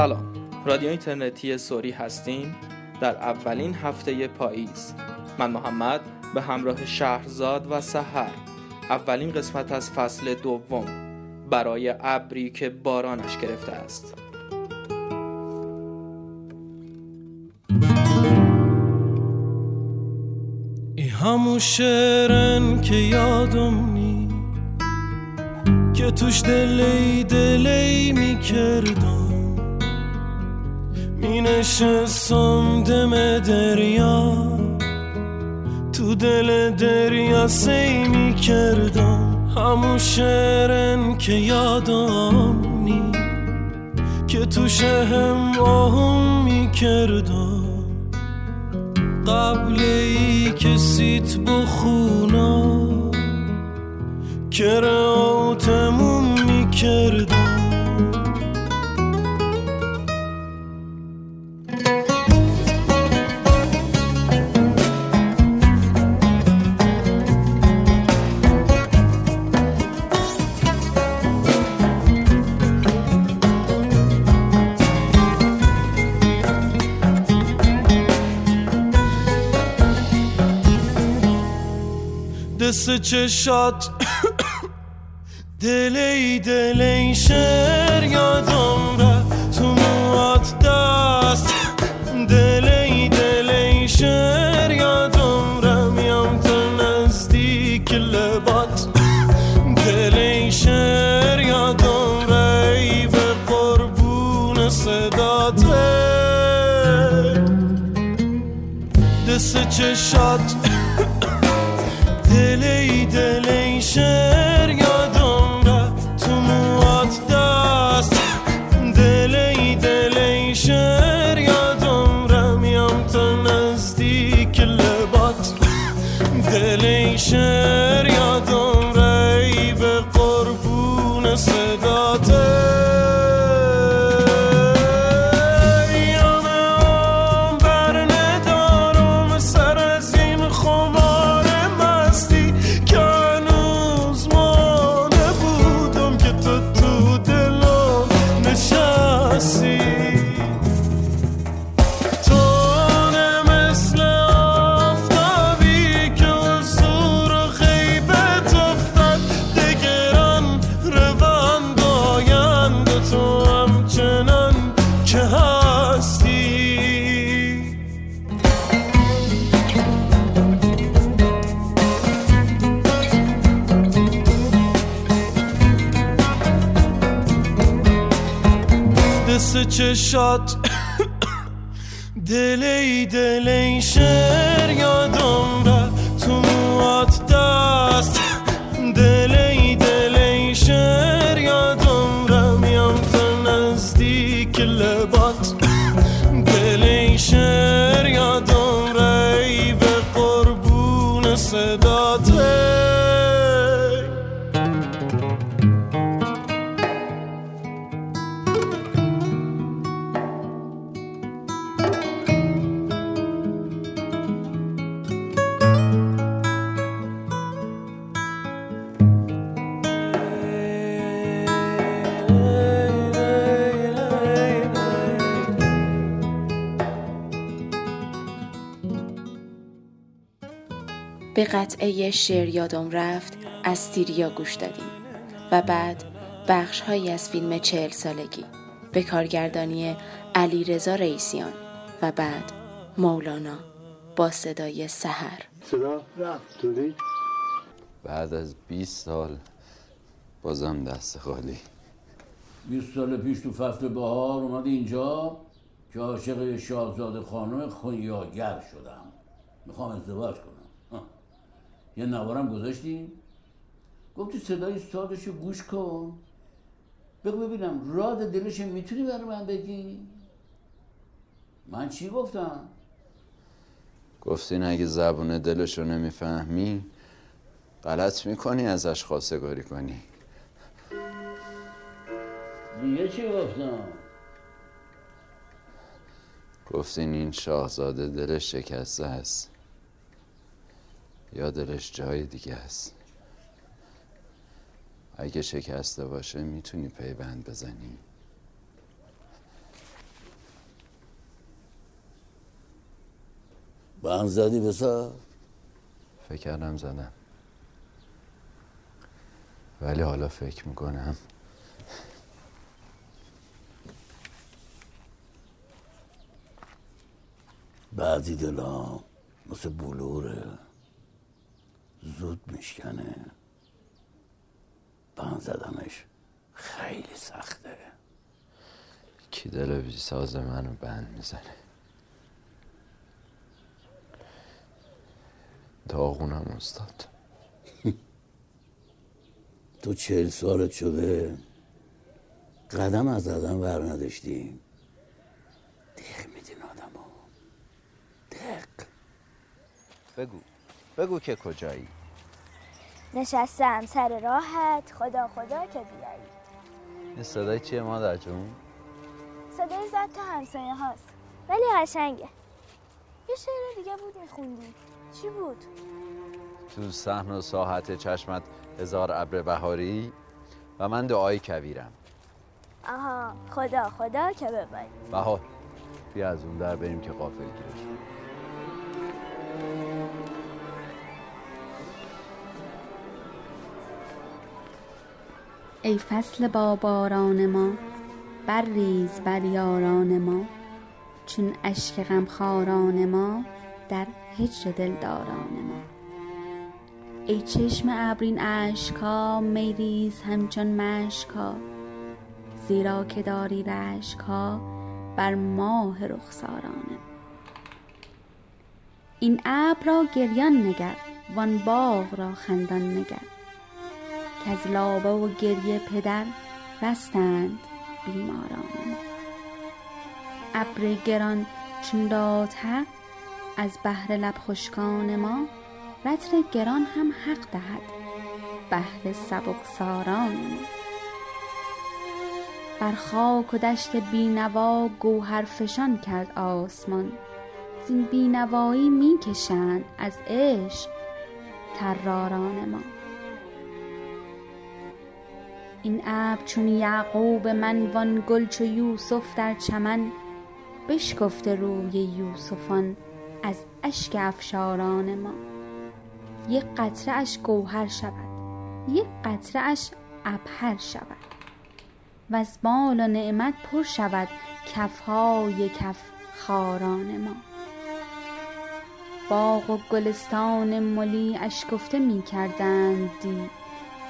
سلام. رادیو اینترنتی سوری هستیم در اولین هفته پاییز. من محمد به همراه شهرزاد و سحر. اولین قسمت از فصل دوم برای ابری که بارانش گرفته است. ای همون شعرن که یادم نی که توش دلی دلی می‌کردم. می نشستم دم دریا. تو دل دریا سی می‌کردم. همون شعرن که یادم نی که توش هم آهم می‌کردم. قبل ای که سیت بخونا کراتمون می‌کردم. دست چشات دلی دلی شر یادم را تو موات دست دلی دلی شر یادم را میام تا نزدیک لبات دلی شر یادم را ای به قربون صداته دست چشات چشات دلی دلی شر قطعه شعر یادم رفت از سیریا گوش دادیم. و بعد بخش هایی از فیلم چهل سالگی به کارگردانی علی رضا رئیسیان و بعد مولانا با صدای سحر. صدا رفت بعد از 20 سال بازم دست خالی. 20 سال پیش تو فصل بهار اومد اینجا که عاشق شاهزاده خانم خونیاگر شدم. می‌خوام ازدواج کنم. یه نوارم گذاشتیم گفتی صدای سازشو گوش کن. بگو ببینم راد دلش می‌تونی برای من بگی؟ من چی گفتم؟ گفتین اگه زبون دلشو نمی‌فهمی غلط می‌کنی ازش خواستگاری کنی. دیگه چی گفتم؟ گفتین این شاهزاده دلش شکسته است یا دلش جای دیگه است. اگه شکسته باشه می‌تونی پیوند بزنی. بند زدی بسر؟ فکر کردم زدم. ولی حالا فکر می‌کنم. بعضی دلام مثل بلوره. زود میشکنه. بند زدنش خیلی سخته. کی دل بی ساز منو بند می‌زنه؟ داغونم استاد. تو چهل سالت شده. قدم از زدن بر نداشتی. دق میدین آدم ها دق. بگو. بگو که کجایی. نشستم سر راحت خدا خدا که بیایی. این صدای چیه مادر جون؟ صدای زد تو همسایه هاست. ولی قشنگه. یه شعر دیگه بود میخوندی. چی بود؟ تو صحن و ساحت چشمت هزار ابر بهاری و من دعای کویرم. آها خدا خدا که ببایی. بهار بیا از اون در بریم که قافل گیرش ای فصل با باران ما برریز بر یاران ما. چون اشک غمخواران ما در هجر دلداران ما. ای چشم ابرین اشکها می ریز همچون مشکها. زیرا که داری رشکها بر ماه رخساران ما. این ابر را گریان نگر وان باغ را خندان نگر. کز لابه و گریه پدر رستند بیماران. ما ابر گران چون داد حق از بهر لب خشکان ما رطل گران هم حق دهد بهر سبکساران. ما بر خاک و دشت بینوا گوهر فشان کرد آسمان زین بینوایی می کشند از عشق طراران ما. این ابر چون یعقوب من وان گل چو یوسف در چمن بشکفته روی یوسفان از اشک افشاران ما. یک قطره اش گوهر شود یک قطره اش عبهر شود. وز مال و نعمت پر شود کف های کف خاران ما. باغ و گلستان ملی اشکفته می کردند دی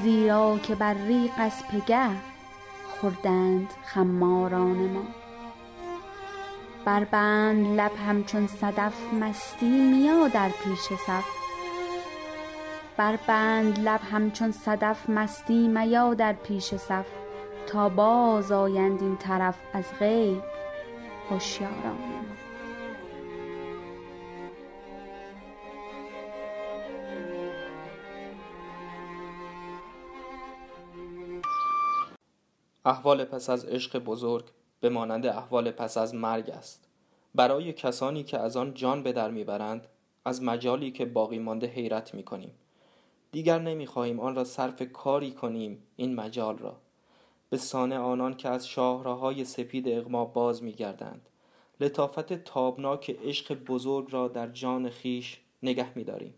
زیرا که بر ریق از پگه خوردند خماران ما. بربند لب همچون صدف مستی میا در پیش صف. بربند لب همچون صدف مستی میا در پیش صف. تا باز آیند این طرف از غیب هشیاران احوال پس از عشق بزرگ به مانند احوال پس از مرگ است. برای کسانی که از آن جان به در می‌برند از مجالی که باقی مانده حیرت می کنیم دیگر نمی خواهیم آن را صرف کاری کنیم این مجال را. به سانه آنان که از شاهراهای سپید اغما باز می گردند لطافت تابناک عشق بزرگ را در جان خیش نگه می داریم.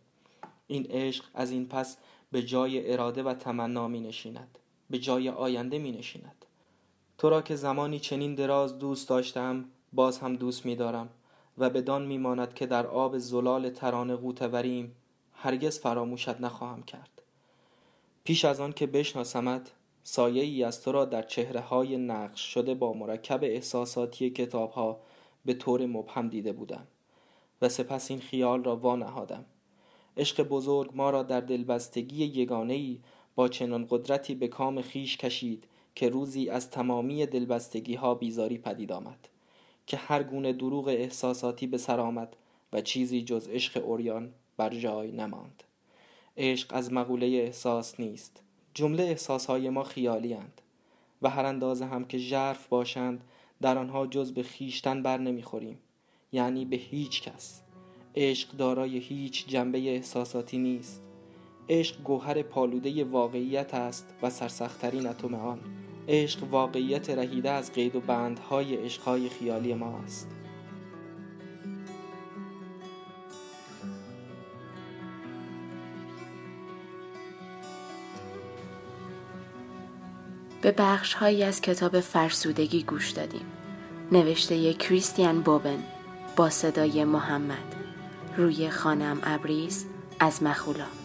این عشق از این پس به جای اراده و تمنا می نشیند به جای آینده می نشیند تو را که زمانی چنین دراز دوست داشتم باز هم دوست می دارم و بدان می ماند که در آب زلال ترانه غوطه هرگز فراموشت نخواهم کرد. پیش از آن که بشناسمت سایه ای از تو را در چهره های نقش شده با مرکب احساساتی کتاب ها به طور مبهم دیده بودم و سپس این خیال را وا نهادم عشق بزرگ ما را در دلبستگی یگانه ای با چنان قدرتی به کام خیش کشید که روزی از تمامی دلبستگی ها بیزاری پدید آمد که هر گونه دروغ احساساتی به سر آمد و چیزی جز عشق اوریان بر جای نماند. عشق از مقوله احساس نیست جمله احساسهای ما خیالی اند و هر اندازه هم که ژرف باشند در آنها جز به خیشتن بر نمی‌خوریم یعنی به هیچ کس. عشق دارای هیچ جنبه احساساتی نیست. عشق گوهر پالوده واقعیت است و سرسختترین اتم آن. عشق واقعیت رهیده از قید و بندهای عشقهای خیالی ما است. به بخش هایی از کتاب فرسودگی گوش دادیم. نوشته کریستیان بوبن با صدای محمد. روی خانم ابریز از مخولا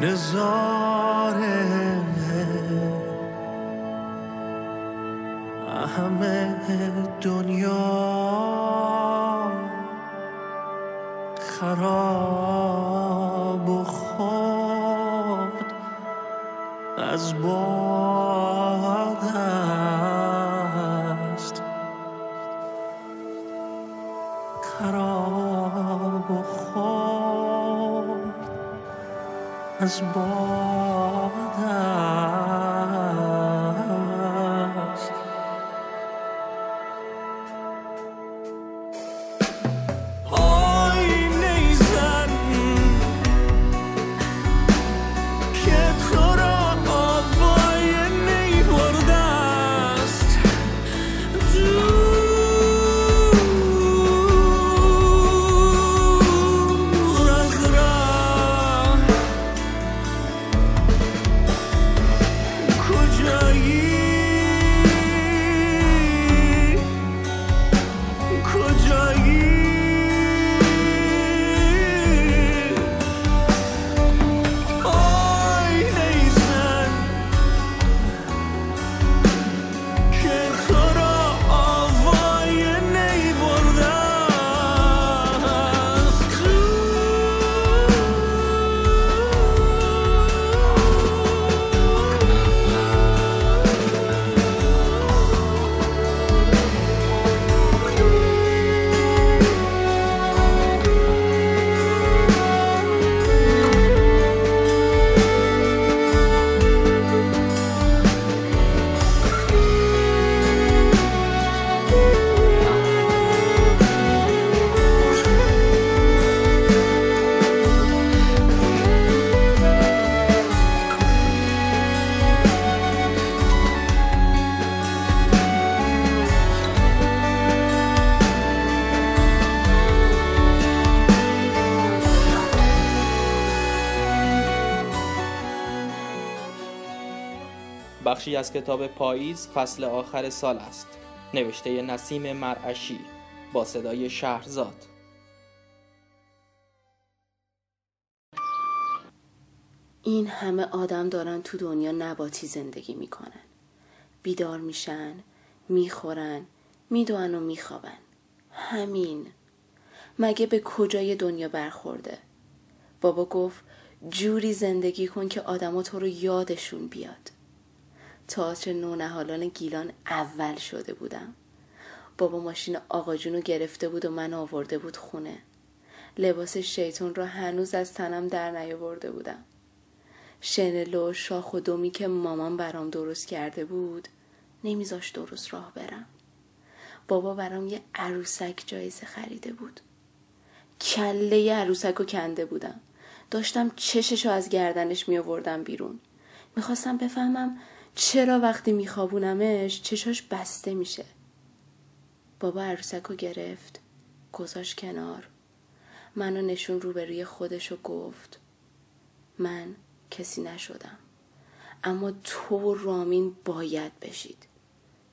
نظاره از باد بخشی از کتاب پاییز فصل آخر سال است. نوشته نسیم مرعشی با صدای شهرزاد. این همه آدم دارن تو دنیا نباتی زندگی می‌کنن. بیدار میشن می‌خورن میدوان و میخوابن. همین. مگه به کجای دنیا برخورده؟ بابا گفت جوری زندگی کن که آدما تو رو یادشون بیاد. تئاتر نونهالان گیلان اول شده بودم. بابا ماشین آقا رو گرفته بود و من آورده بود خونه. لباس شیطون رو هنوز از تنم در نیاورده بودم. شنلو و شاخ و دومی که مامان برام درست کرده بود نمیذاش درست راه برم. بابا برام یه عروسک جایزه خریده بود. کله عروسک رو کنده بودم. داشتم چششو از گردنش می آوردم بیرون. می‌خواستم بفهمم چرا وقتی میخوابونمش چشاش بسته میشه؟ بابا عروسک رو گرفت گذاشت کنار. منو نشون روبروی خودش و گفت. من کسی نشدم. اما تو و رامین باید بشید.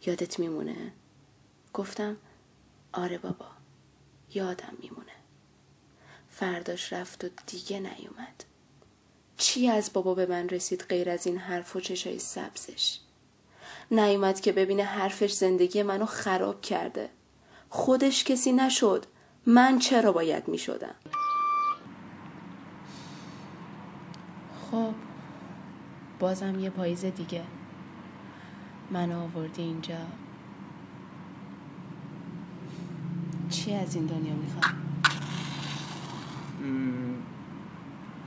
یادت میمونه؟ گفتم آره بابا. یادم میمونه. فرداش رفت و دیگه نیومد. چی از بابا به من رسید غیر از این حرف و چشای سبزش؟ نیومد که ببینه حرفش زندگی منو خراب کرده. خودش کسی نشد. من چرا باید می شدم خب بازم یه پاییز دیگه. من آوردی اینجا. چی از این دنیا می‌خواد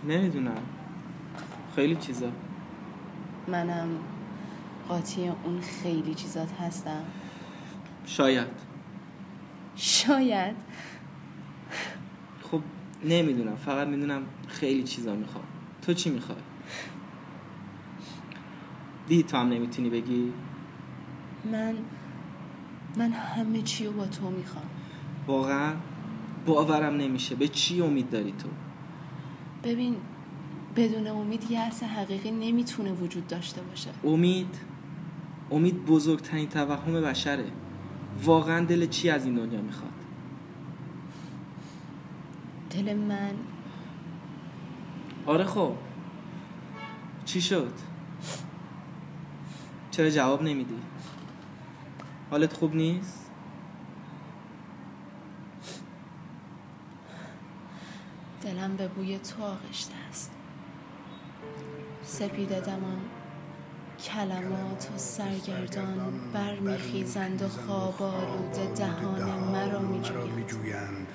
نمی‌دونم. خیلی چیزا. منم قاطی اون خیلی چیزات هستم. شاید. شاید. خب نمی‌دونم. فقط می‌دونم خیلی چیزا می‌خوام. تو چی می‌خوای؟ دیدی تو هم نمی‌تونی بگی؟ من من همه چی رو با تو می‌خوام. واقعا؟ باورم نمیشه. به چی امید داری تو؟ ببین بدون امید یه اصل حقیقی نمی‌تونه وجود داشته باشه. امید؟ امید بزرگترین توهم بشره. واقعا دل چی از این دنیا می‌خواد؟ دل من. آره خب. چی شد؟ چرا جواب نمیدی؟ حالت خوب نیست؟ دلم به بوی تو آغشته است. سپیده دمان کلمات و سرگردان برمیخیزند و خواب آلوده دهان مرا میجویند.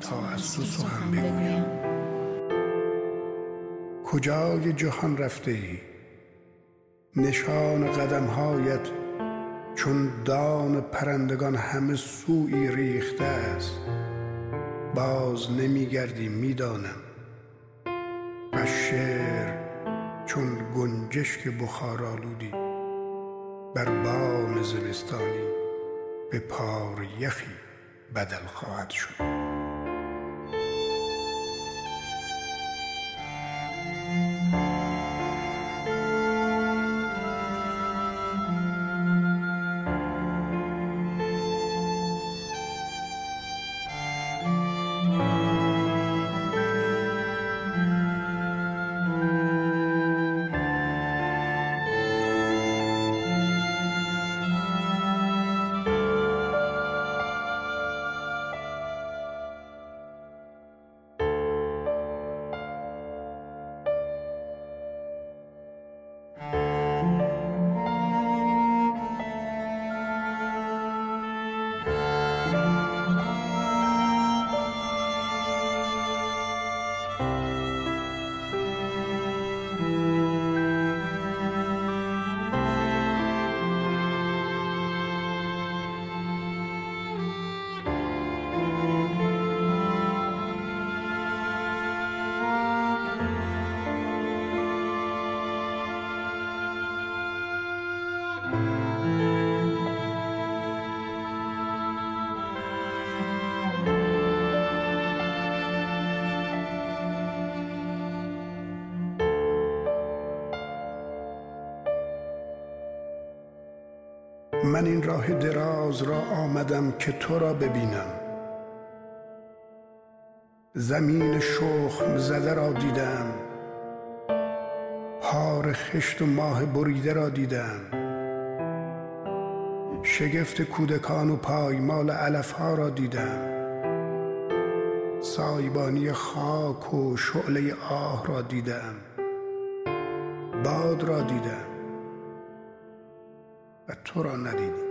تا از تو سخن بگویم. کجای جهان رفته ای؟ نشان قدمهایت چون دان پرندگان همه سوی ریخته است. باز نمیگردی می‌دانم. و شعر گنجشک بخار آلودی بر بام زمستانی به پار یخی بدل خواهد شد. من این راه دراز را آمدم که تو را ببینم. زمین شخم زده را دیدم. پار خشت و ماه بریده را دیدم. شگفت کودکان و پایمال علف ها را دیدم. سایبانی خاک و شعله آه را دیدم. باد را دیدم. و تو را ندیدم